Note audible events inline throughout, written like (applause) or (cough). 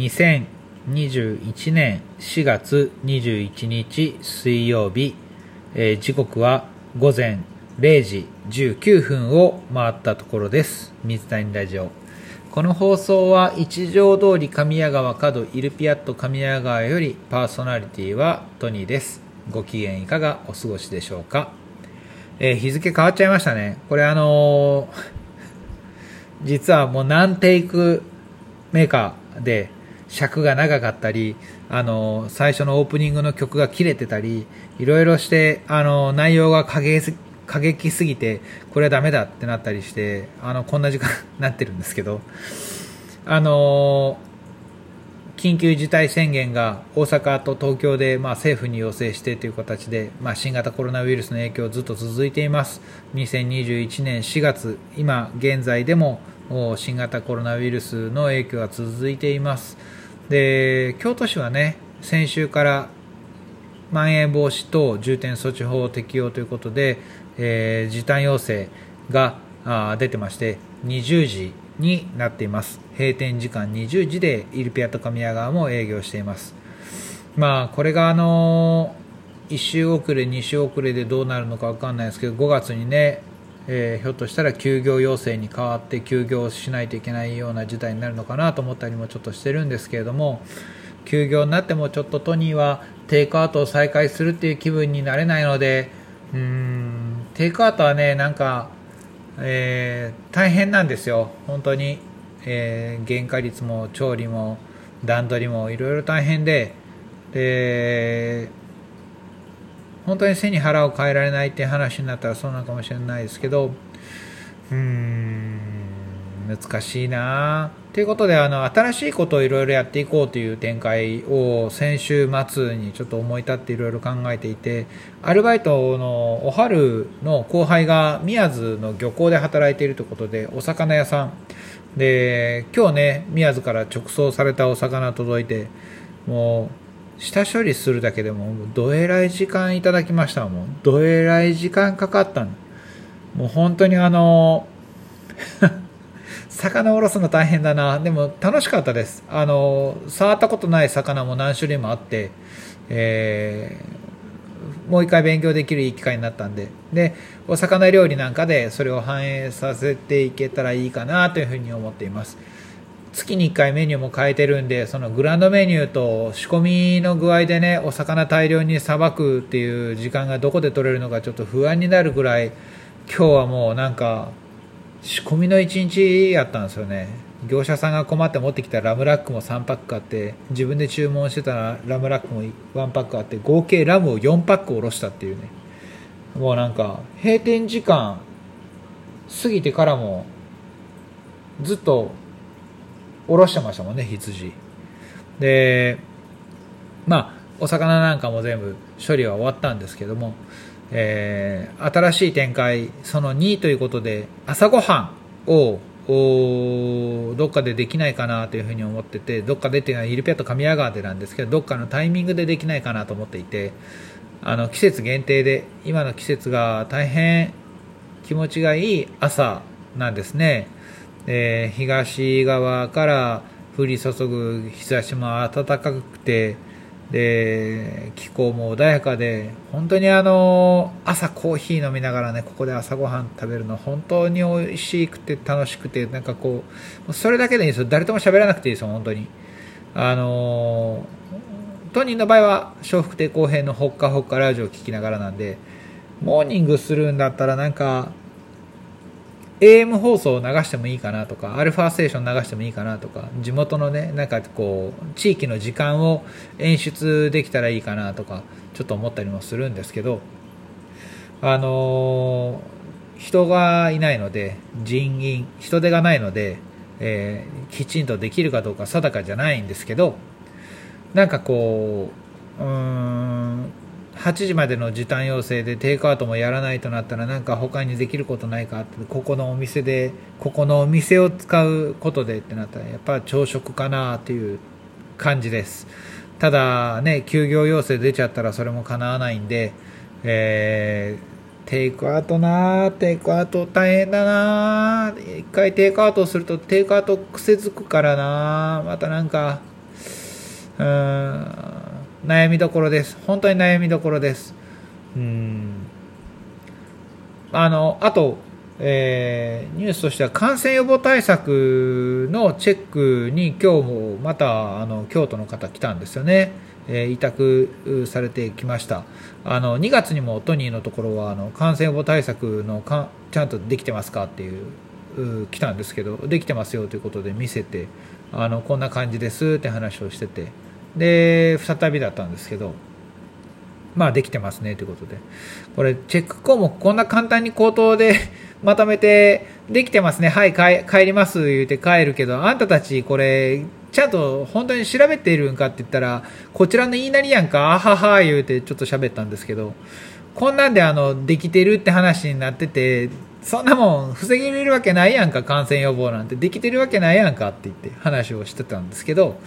2021年4月21日水曜日、えー時刻は午前0時19分を回ったところです。水谷ラジオ。この放送は一条通り神谷川角イルピアット神谷川よりパーソナリティはトニーです。ご機嫌いかがお過ごしでしょうか、えー日付変わっちゃいましたね。これあのー実はもう何テイクメーカーで尺が長かったり、あの、最初のオープニングの曲が切れてたり、いろいろして、あの、内容が過激す過激すぎて、これはダメだってなったりして、あの、こんな時間になってるんですけど、あの、緊急事態宣言が大阪と東京で、まあ、政府に要請してという形で、まあ、新型コロナウイルスの影響ずっと続いています。2021年4月今現在でも新型コロナウイルスの影響が続いています。で京都市はね先週からまん延防止等重点措置法適用ということで、えー時短要請が出てまして20時になっています。閉店時間20時でイルピアと神谷川も営業しています。まあこれがあの1週遅れ2週遅れでどうなるのか分かんないですけど5月にね、えーひょっとしたら休業要請に変わって休業しないといけないような事態になるのかなと思ったりもちょっとしてるんですけれども休業になってもちょっとトニーはテイクアウトを再開するっていう気分になれないのでうーんテイクアウトはねなんか、えー大変なんですよ。本当に、えー原価率も調理も段取りもいろいろ大変でで本当に背に腹を変えられないって話になったらそうなのかもしれないですけどうーん難しいな。ということであの新しいことをいろいろやっていこうという展開を先週末にちょっと思い立っていろいろ考えていてアルバイトのお春の後輩が宮津の漁港で働いているということでお魚屋さん。で今日ね宮津から直送されたお魚届いてもう下処理するだけでもどえらい時間いただきましたもうどえらい時間かかったの。もう本当にあの (laughs) 魚おろすの大変だな。でも楽しかったです。あの触ったことない魚も何種類もあって、えーもう一回勉強できるいい機会になったんで。でお魚料理なんかでそれを反映させていけたらいいかなというふうに思っています。月に1回メニューも変えてるんでそのグランドメニューと仕込みの具合でねお魚大量にさばくっていう時間がどこで取れるのかちょっと不安になるぐらい今日はもうなんか仕込みの1日やったんですよね。業者さんが困って持ってきたラムラックも3パックあって自分で注文してたラムラックも1パックあって合計ラムを4パックおろしたっていうね。もうなんか閉店時間過ぎてからもずっとおろしてましたもんね羊。でまあお魚なんかも全部処理は終わったんですけども、えー新しい展開その2ということで朝ごはんをどっかでできないかなというふうに思っててどっかでっていうのはイルピアと神谷川でなんですけどどっかのタイミングでできないかなと思っていてあの季節限定で今の季節が大変気持ちがいい朝なんですね、えー東側から降り注ぐ日差しも暖かくてで気候も穏やかで本当にあの朝コーヒー飲みながらねここで朝ごはん食べるの本当に美味しくて楽しくてなんかこうそれだけでいいですよ。誰とも喋らなくていいですよ本当に。あの当人の場合は笑福亭公平のほっかほっかラジオを聞きながらなんでモーニングするんだったらなんか AM 放送を流してもいいかなとかアルファステーション流してもいいかなとか地元のねなんかこう地域の時間を演出できたらいいかなとかちょっと思ったりもするんですけどあのー人がいないので人員人手がないので、えーきちんとできるかどうか定かじゃないんですけどなんかこううーん8時までの時短要請でテイクアウトもやらないとなったらなんか他にできることないかってここのお店でここのお店を使うことでってなったらやっぱ朝食かなっていう感じです。ただね休業要請出ちゃったらそれも叶わないんで、えーテイクアウトなーテイクアウト大変だなー一回テイクアウトするとテイクアウト癖づくからなーまたなんかうーん悩みどころです。本当に悩みどころです。うん。あのあとえー、ニュースとしては感染予防対策のチェックに今日もまたあの京都の方来たんですよね、えー、委託されてきました。あの2月にもトニーのところはあの感染予防対策のかちゃんとできてますかっていう来たんですけどできてますよということで見せてあのこんな感じですって話をしてて。で再びだったんですけどまあできてますねということでこれチェック項目こんな簡単に口頭で (laughs) まとめて、できてますね、はい、帰ります言うて帰るけど、あんたたちこれ、ちゃんと本当に調べているんかって言ったら、こちらの言いなりやんか、あはは言うてちょっと喋ったんですけど、こんなんであの、できてるって話になってて、そんなもん防げれるわけないやんか、感染予防なんて。できてるわけないやんかって言って話をしてたんですけど、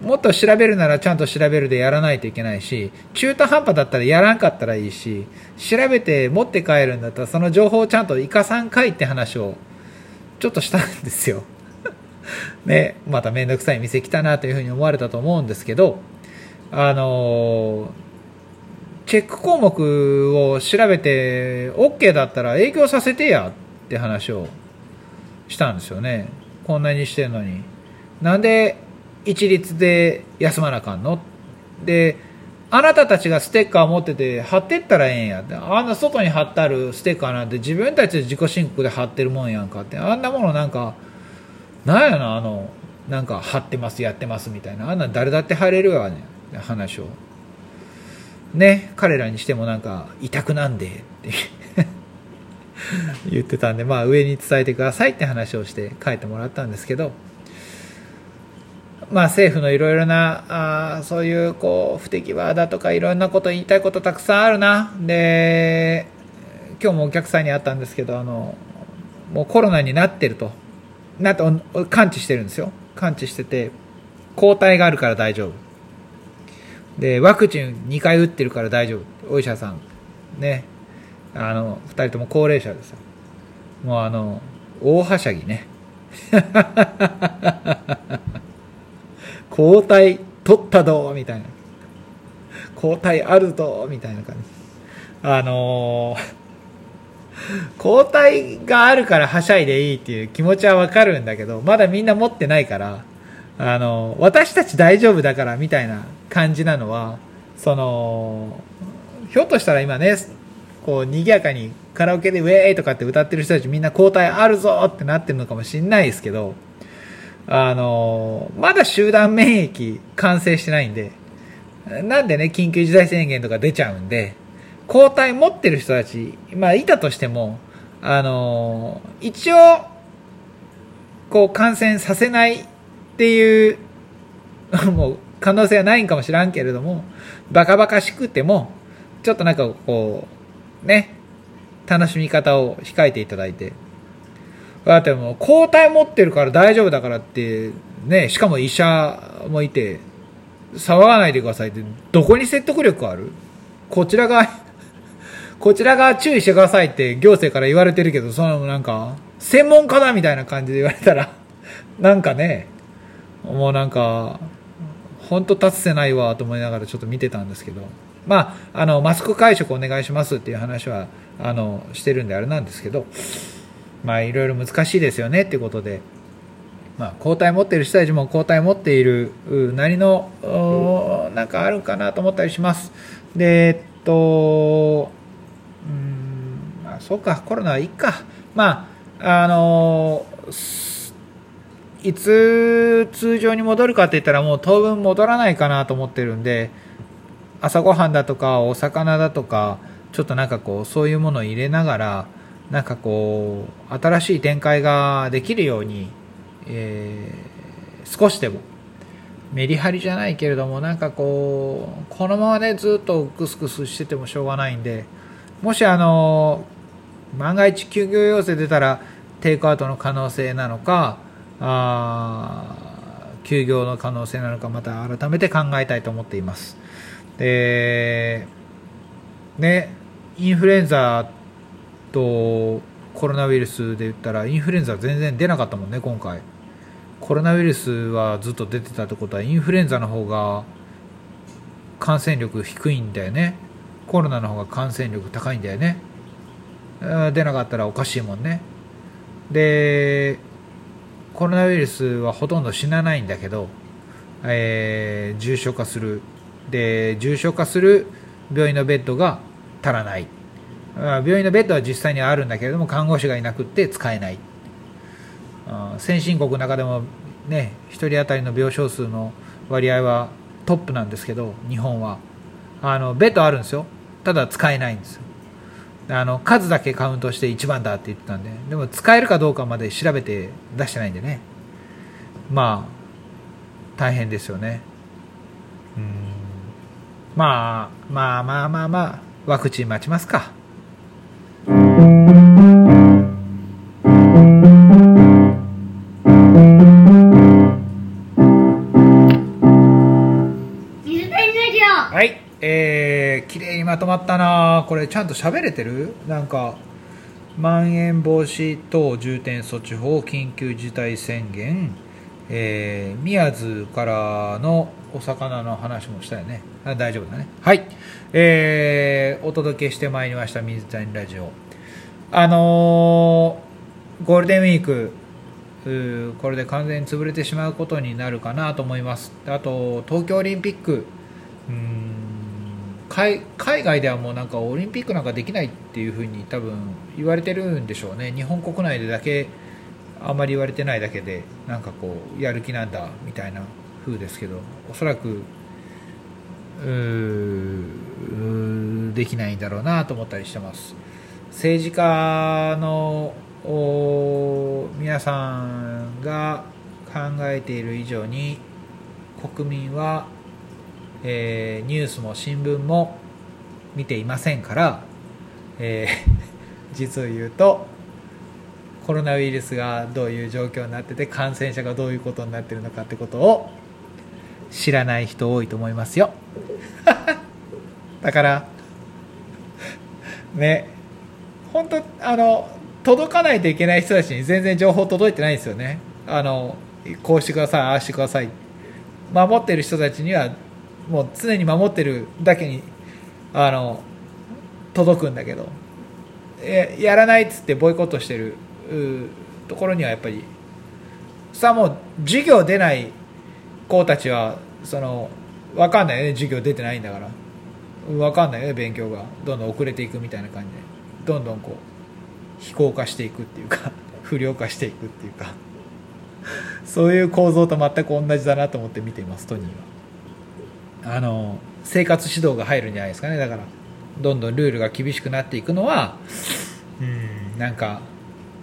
もっと調べるならちゃんと調べるでやらないといけないし、中途半端だったらやらんかったらいいし、調べて持って帰るんだったらその情報をちゃんと生かさんかいって話をちょっとしたんですよ。(laughs) ね、まためんどくさい店来たなというふうに思われたと思うんですけど、あのチェック項目を調べて OK だったら営業させてやって話をしたんですよね。こんなにしてんのに。なんで一律で休まなあかんの？で、あなたたちがステッカー持ってて貼ってったらええんやって。あんな外に貼ってあるステッカーなんて自分たちで自己申告で貼ってるもんやんかって。あんなものなんか、なんやな、あの、なんか貼ってます、やってますみたいな。あんな誰だって貼れるわね、話を。ね、彼らにしてもなんか、委託なんでって言ってたんで、まあ上に伝えてくださいって話をして書いてもらったんですけど、まあ、政府のいろいろなあそういうこう不適はだとかいろんなこと言いたいことたくさんあるな。で今日もお客さんに会ったんですけどあのもうコロナになってると。なって感知してるんですよ。感知してて抗体があるから大丈夫。でワクチン2回打ってるから大丈夫。お医者さん。ね。あの2人とも高齢者ですよ。もうあの大はしゃぎね。(laughs) 交代取ったどみたいな。交代あるぞみたいな感じ。あのー、交代があるからはしゃいでいいっていう気持ちはわかるんだけど、まだみんな持ってないから、あのー、私たち大丈夫だからみたいな感じなのは、その、ひょっとしたら今ね、こう、賑やかにカラオケでウェーイとかって歌ってる人たちみんな交代あるぞってなってるのかもしんないですけど、あの、まだ集団免疫完成してないんで、なんでね、緊急事態宣言とか出ちゃうんで、抗体持ってる人たち、まあ、いたとしても、あの、一応、こう、感染させないっていう、(laughs) もう、可能性はないんかもしらんけれども、バカバカしくても、ちょっとなんかこう、ね、楽しみ方を控えていただいて、だってもう抗体持ってるから大丈夫だからって、ね、しかも医者もいて、騒がないでくださいって、どこに説得力ある？こちらが、(laughs) こちらが注意してくださいって行政から言われてるけど、そのなんか、専門家だみたいな感じで言われたら、(laughs) なんかね、もうなんか、本当立つせないわと思いながらちょっと見てたんですけど、まあ、あの、マスク会食お願いしますっていう話は、あの、してるんであれなんですけど、まあいろいろ難しいですよねっていうことで、まあ、抗体持っている人たちも抗体持っているなりのなんかあるかなと思ったりします。で、えっと、うん、まあ、そうか、コロナはいいか。まあ、あの、いつ通常に戻るかって言ったらもう当分戻らないかなと思ってるんで、朝ごはんだとかお魚だとか、ちょっとなんかこう、そういうものを入れながら、なんかこう新しい展開ができるように、えー、少しでもメリハリじゃないけれどもなんかこうこのままねずっとクスクスしててもしょうがないんでもしあの万が一休業要請出たらテイクアウトの可能性なのかあ休業の可能性なのかまた改めて考えたいと思っています。でねインフルエンザとコロナウイルスで言ったらインフルエンザ全然出なかったもんね今回。コロナウイルスはずっと出てたってことはインフルエンザの方が感染力低いんだよね。コロナの方が感染力高いんだよね。出なかったらおかしいもんね。でコロナウイルスはほとんど死なないんだけど、えー、重症化する。で重症化する病院のベッドが足らない。病院のベッドは実際にはあるんだけれども看護師がいなくって使えない。先進国の中でもね1人当たりの病床数の割合はトップなんですけど日本は。あのベッドあるんですよ。ただ使えないんですよ。あの数だけカウントして1番だって言ってたんで。でも使えるかどうかまで調べて出してないんでね。まあ大変ですよね。うん。まあまあまあまあまあワクチン待ちますか。まとまったな。これちゃんと喋れてる？なんかまん延防止等重点措置法緊急事態宣言、えー、宮津からのお魚の話もしたよね。あ大丈夫だね。はい。えー、お届けしてまいりました水谷ラジオ。あのー、ゴールデンウィークこれで完全に潰れてしまうことになるかなと思います。あと東京オリンピック。うん。海外ではもうなんかオリンピックなんかできないっていうふうに多分言われてるんでしょうね。日本国内でだけあんまり言われてないだけでなんかこうやる気なんだみたいな風ですけど。おそらくできないんだろうなと思ったりしてます。政治家の皆さんが考えている以上に国民はえー、ニュースも新聞も見ていませんから、えー、(laughs) 実を言うとコロナウイルスがどういう状況になってて感染者がどういうことになってるのかってことを知らない人多いと思いますよ。(laughs) だからね本当あの届かないといけない人たちに全然情報届いてないんですよね。あのこうしてくださいああしてください。守ってる人たちにはもう常に守ってるだけにあの届くんだけどやらないっつってボイコットしてるところにはやっぱりさあもう授業出ない子たちはその分かんないよね。授業出てないんだから。分かんないよね勉強が。どんどん遅れていくみたいな感じで。どんどんこう非行化していくっていうか (laughs) 不良化していくっていうか。そういう構造と全く同じだなと思って見ていますトニーは。あの生活指導が入るんじゃないですかね。だからどんどんルールが厳しくなっていくのはうんなんか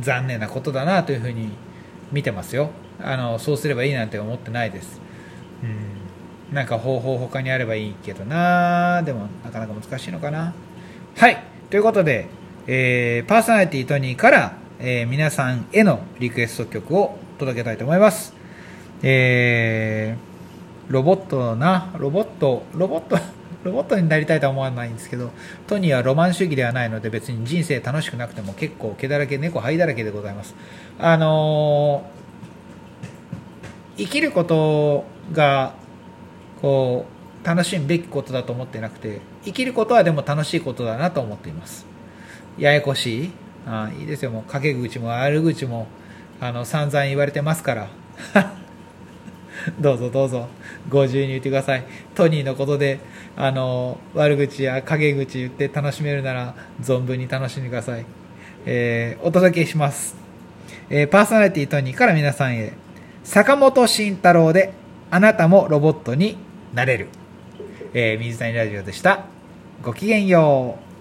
残念なことだなというふうに見てますよ。あのそうすればいいなんて思ってないです。うんなんか方法他にあればいいけどな。でもなかなか難しいのかな。はいということで、えー、パーソナリティトニーから、えー、皆さんへのリクエスト曲を届けたいと思います。えーロボットな、ロボット、ロボット、(laughs) ロボットになりたいとは思わないんですけど、トニーはロマン主義ではないので別に人生楽しくなくても結構毛だらけ、猫灰だらけでございます。あのー、生きることが、こう、楽しむべきことだと思ってなくて、生きることはでも楽しいことだなと思っています。ややこしいあいいですよ、もう陰口も悪口も、あの、散々言われてますから。(laughs) (laughs) どうぞどうぞ。ご自由に言ってください。トニーのことであの悪口や陰口言って楽しめるなら存分に楽しんでください、えー、お届けします、えー、パーソナリティトニーから皆さんへ坂本慎太郎であなたもロボットになれる、えー、水谷ラジオでした。ごきげんよう。